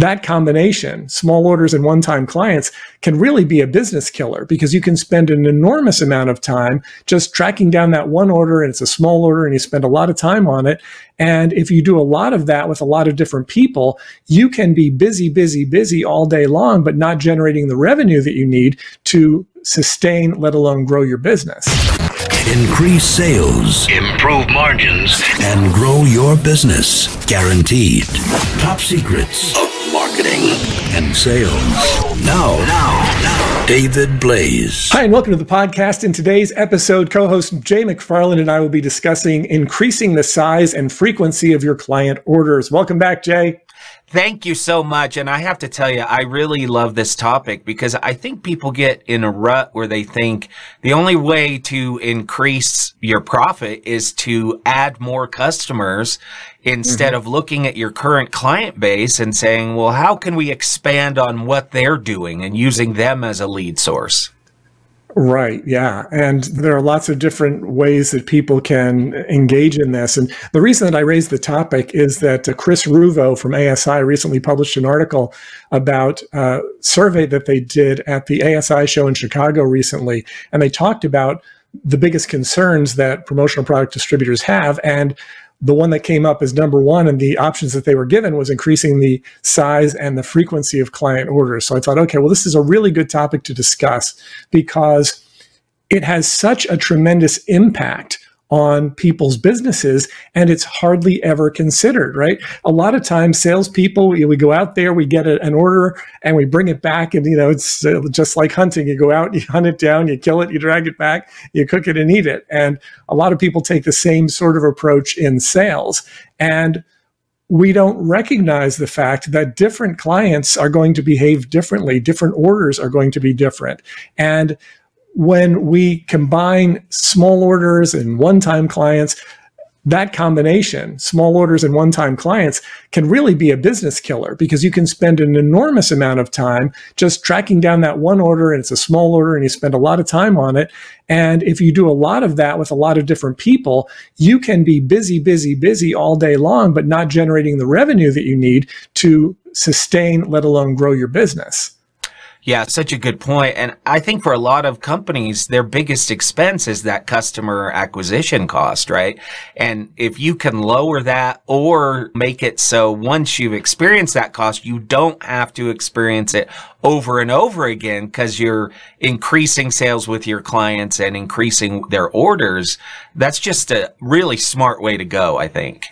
that combination, small orders and one time clients, can really be a business killer because you can spend an enormous amount of time just tracking down that one order and it's a small order and you spend a lot of time on it. And if you do a lot of that with a lot of different people, you can be busy, busy, busy all day long, but not generating the revenue that you need to sustain, let alone grow your business. Increase sales, improve margins, and grow your business. Guaranteed. Top secrets marketing and sales. Now, now, now. David Blaise. Hi, and welcome to the podcast. In today's episode, co host Jay McFarland and I will be discussing increasing the size and frequency of your client orders. Welcome back, Jay. Thank you so much. And I have to tell you, I really love this topic because I think people get in a rut where they think the only way to increase your profit is to add more customers instead mm-hmm. of looking at your current client base and saying, well, how can we expand on what they're doing and using them as a lead source? Right. Yeah. And there are lots of different ways that people can engage in this. And the reason that I raised the topic is that uh, Chris Ruvo from ASI recently published an article about a survey that they did at the ASI show in Chicago recently. And they talked about the biggest concerns that promotional product distributors have. And the one that came up as number one and the options that they were given was increasing the size and the frequency of client orders. So I thought, okay, well, this is a really good topic to discuss because it has such a tremendous impact on people's businesses and it's hardly ever considered, right? A lot of times salespeople, we, we go out there, we get a, an order and we bring it back and, you know, it's uh, just like hunting. You go out, you hunt it down, you kill it, you drag it back, you cook it and eat it. And a lot of people take the same sort of approach in sales. And we don't recognize the fact that different clients are going to behave differently. Different orders are going to be different. And when we combine small orders and one time clients, that combination, small orders and one time clients, can really be a business killer because you can spend an enormous amount of time just tracking down that one order and it's a small order and you spend a lot of time on it. And if you do a lot of that with a lot of different people, you can be busy, busy, busy all day long, but not generating the revenue that you need to sustain, let alone grow your business. Yeah, such a good point. And I think for a lot of companies, their biggest expense is that customer acquisition cost, right? And if you can lower that or make it so once you've experienced that cost, you don't have to experience it over and over again because you're increasing sales with your clients and increasing their orders. That's just a really smart way to go, I think.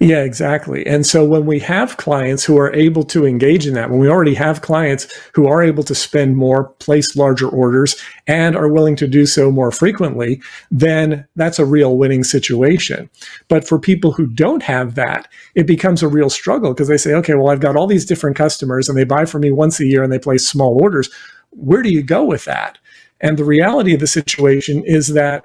Yeah, exactly. And so when we have clients who are able to engage in that, when we already have clients who are able to spend more, place larger orders, and are willing to do so more frequently, then that's a real winning situation. But for people who don't have that, it becomes a real struggle because they say, okay, well, I've got all these different customers and they buy from me once a year and they place small orders. Where do you go with that? And the reality of the situation is that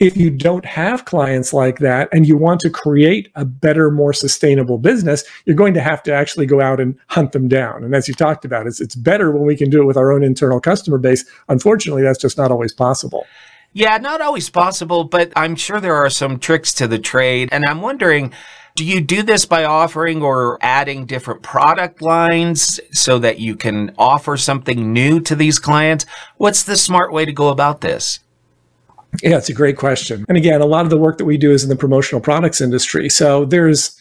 if you don't have clients like that and you want to create a better, more sustainable business, you're going to have to actually go out and hunt them down. And as you talked about, it's, it's better when we can do it with our own internal customer base. Unfortunately, that's just not always possible. Yeah, not always possible, but I'm sure there are some tricks to the trade. And I'm wondering, do you do this by offering or adding different product lines so that you can offer something new to these clients? What's the smart way to go about this? Yeah, it's a great question. And again, a lot of the work that we do is in the promotional products industry. So there's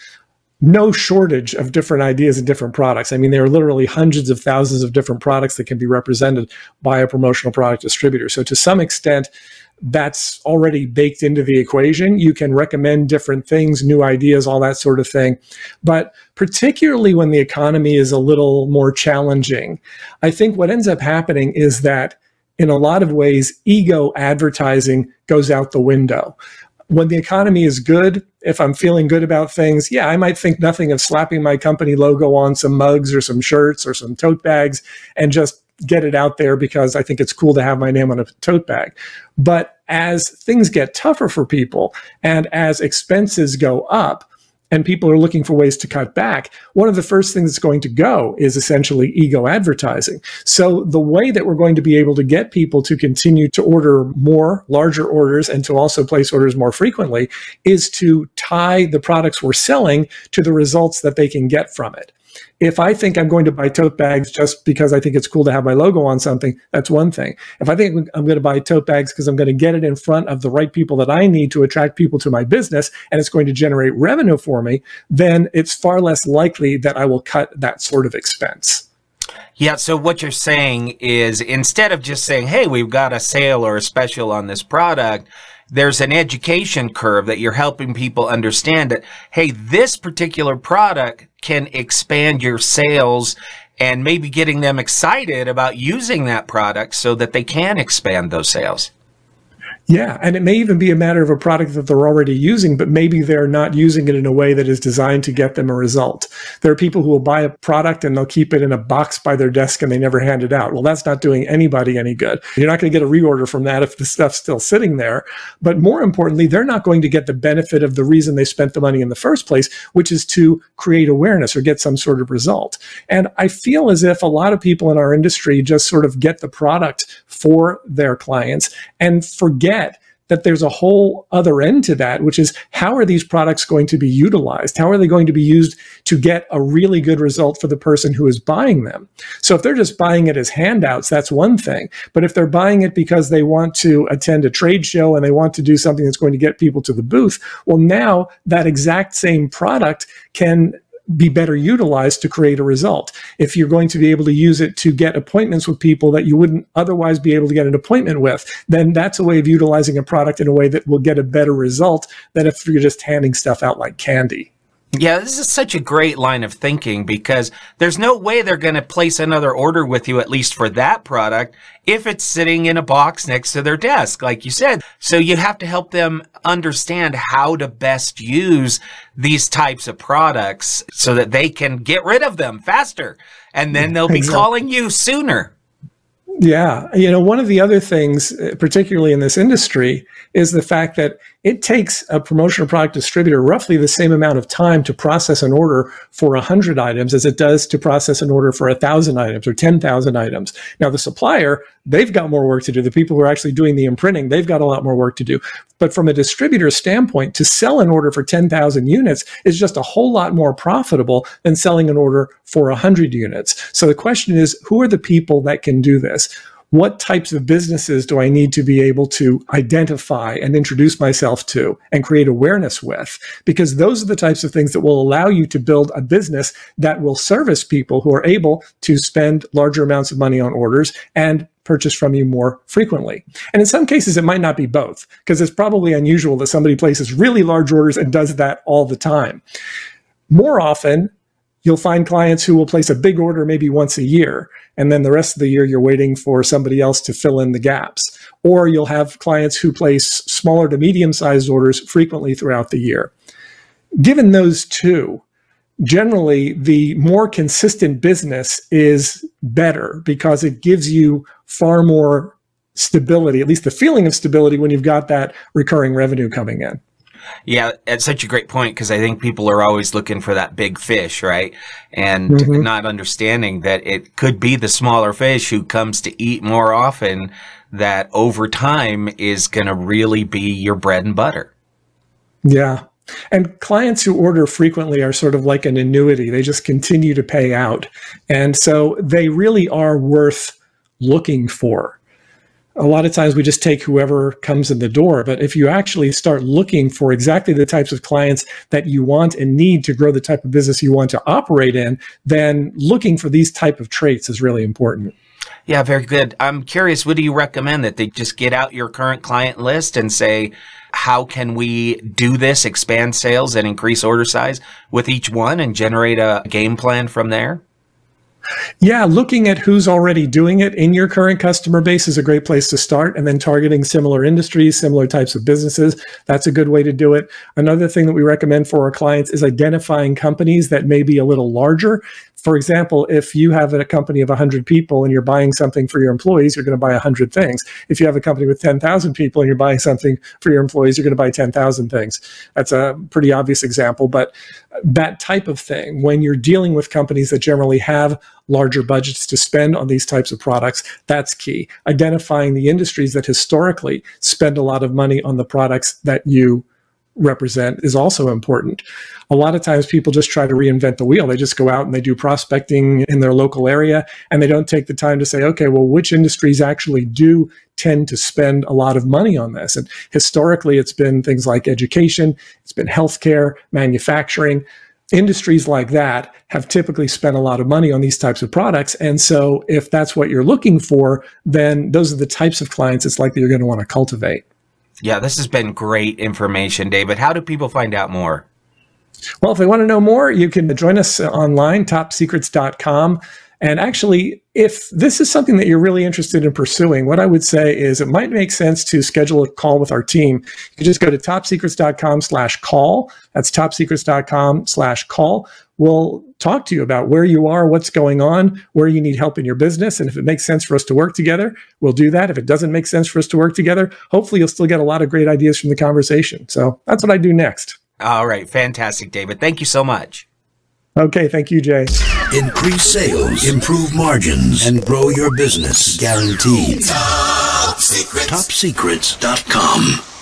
no shortage of different ideas and different products. I mean, there are literally hundreds of thousands of different products that can be represented by a promotional product distributor. So to some extent, that's already baked into the equation. You can recommend different things, new ideas, all that sort of thing. But particularly when the economy is a little more challenging, I think what ends up happening is that in a lot of ways, ego advertising goes out the window. When the economy is good, if I'm feeling good about things, yeah, I might think nothing of slapping my company logo on some mugs or some shirts or some tote bags and just get it out there because I think it's cool to have my name on a tote bag. But as things get tougher for people and as expenses go up, and people are looking for ways to cut back, one of the first things that's going to go is essentially ego advertising. So the way that we're going to be able to get people to continue to order more larger orders and to also place orders more frequently is to tie the products we're selling to the results that they can get from it. If I think I'm going to buy tote bags just because I think it's cool to have my logo on something, that's one thing. If I think I'm going to buy tote bags because I'm going to get it in front of the right people that I need to attract people to my business and it's going to generate revenue for me, then it's far less likely that I will cut that sort of expense. Yeah, so what you're saying is instead of just saying, hey, we've got a sale or a special on this product, there's an education curve that you're helping people understand that, hey, this particular product can expand your sales and maybe getting them excited about using that product so that they can expand those sales. Yeah, and it may even be a matter of a product that they're already using, but maybe they're not using it in a way that is designed to get them a result. There are people who will buy a product and they'll keep it in a box by their desk and they never hand it out. Well, that's not doing anybody any good. You're not going to get a reorder from that if the stuff's still sitting there. But more importantly, they're not going to get the benefit of the reason they spent the money in the first place, which is to create awareness or get some sort of result. And I feel as if a lot of people in our industry just sort of get the product for their clients and forget forget that there's a whole other end to that, which is how are these products going to be utilized? How are they going to be used to get a really good result for the person who is buying them? So if they're just buying it as handouts, that's one thing. But if they're buying it because they want to attend a trade show and they want to do something that's going to get people to the booth, well, now that exact same product can be better utilized to create a result. If you're going to be able to use it to get appointments with people that you wouldn't otherwise be able to get an appointment with, then that's a way of utilizing a product in a way that will get a better result than if you're just handing stuff out like candy. Yeah, this is such a great line of thinking because there's no way they're going to place another order with you, at least for that product, if it's sitting in a box next to their desk, like you said. So you have to help them understand how to best use these types of products so that they can get rid of them faster. And then they'll be exactly. calling you sooner. Yeah. You know, one of the other things, uh, particularly in this industry, is the fact that it takes a promotional product distributor roughly the same amount of time to process an order for 100 items as it does to process an order for 1,000 items or 10,000 items. Now, the supplier, they've got more work to do. The people who are actually doing the imprinting, they've got a lot more work to do. But from a distributor standpoint, to sell an order for 10,000 units is just a whole lot more profitable than selling an order for 100 units. So the question is, who are the people that can do this? What types of businesses do I need to be able to identify and introduce myself to and create awareness with? Because those are the types of things that will allow you to build a business that will service people who are able to spend larger amounts of money on orders and purchase from you more frequently. And in some cases, it might not be both, because it's probably unusual that somebody places really large orders and does that all the time. More often, you'll find clients who will place a big order maybe once a year and then the rest of the year you're waiting for somebody else to fill in the gaps. Or you'll have clients who place smaller to medium sized orders frequently throughout the year. Given those two generally the more consistent business is better because it gives you far more stability at least the feeling of stability when you've got that recurring revenue coming in yeah, it's such a great point because I think people are always looking for that big fish, right? And mm-hmm. not understanding that it could be the smaller fish who comes to eat more often that over time is going to really be your bread and butter. Yeah. And clients who order frequently are sort of like an annuity. They just continue to pay out. And so they really are worth looking for a lot of times we just take whoever comes in the door. But if you actually start looking for exactly the types of clients that you want and need to grow the type of business you want to operate in, then looking for these type of traits is really important. Yeah, very good. I'm curious, what do you recommend that they just get out your current client list and say, how can we do this, expand sales and increase order size with each one and generate a game plan from there? Yeah, looking at who's already doing it in your current customer base is a great place to start. And then targeting similar industries, similar types of businesses, that's a good way to do it. Another thing that we recommend for our clients is identifying companies that may be a little larger for example, if you have a company of 100 people and you're buying something for your employees, you're going to buy 100 things. If you have a company with 10,000 people and you're buying something for your employees, you're going to buy 10,000 things. That's a pretty obvious example, but that type of thing, when you're dealing with companies that generally have larger budgets to spend on these types of products, that's key. Identifying the industries that historically spend a lot of money on the products that you represent is also important. A lot of times people just try to reinvent the wheel. They just go out and they do prospecting in their local area and they don't take the time to say, okay, well, which industries actually do tend to spend a lot of money on this? And historically, it's been things like education, it's been healthcare, manufacturing. Industries like that have typically spent a lot of money on these types of products. And so, if that's what you're looking for, then those are the types of clients it's likely you're going to want to cultivate. Yeah, this has been great information, David. How do people find out more? Well, if they want to know more, you can join us online, topsecrets.com. And actually, if this is something that you're really interested in pursuing, what I would say is it might make sense to schedule a call with our team. You can just go to topsecrets.com slash call. That's topsecrets.com slash call. We'll talk to you about where you are, what's going on, where you need help in your business. And if it makes sense for us to work together, we'll do that. If it doesn't make sense for us to work together, hopefully you'll still get a lot of great ideas from the conversation. So that's what I do next. All right. Fantastic, David. Thank you so much. Okay. Thank you, Jay. Increase sales, improve margins, and grow your business. Guaranteed. Top Secrets. TopSecrets.com.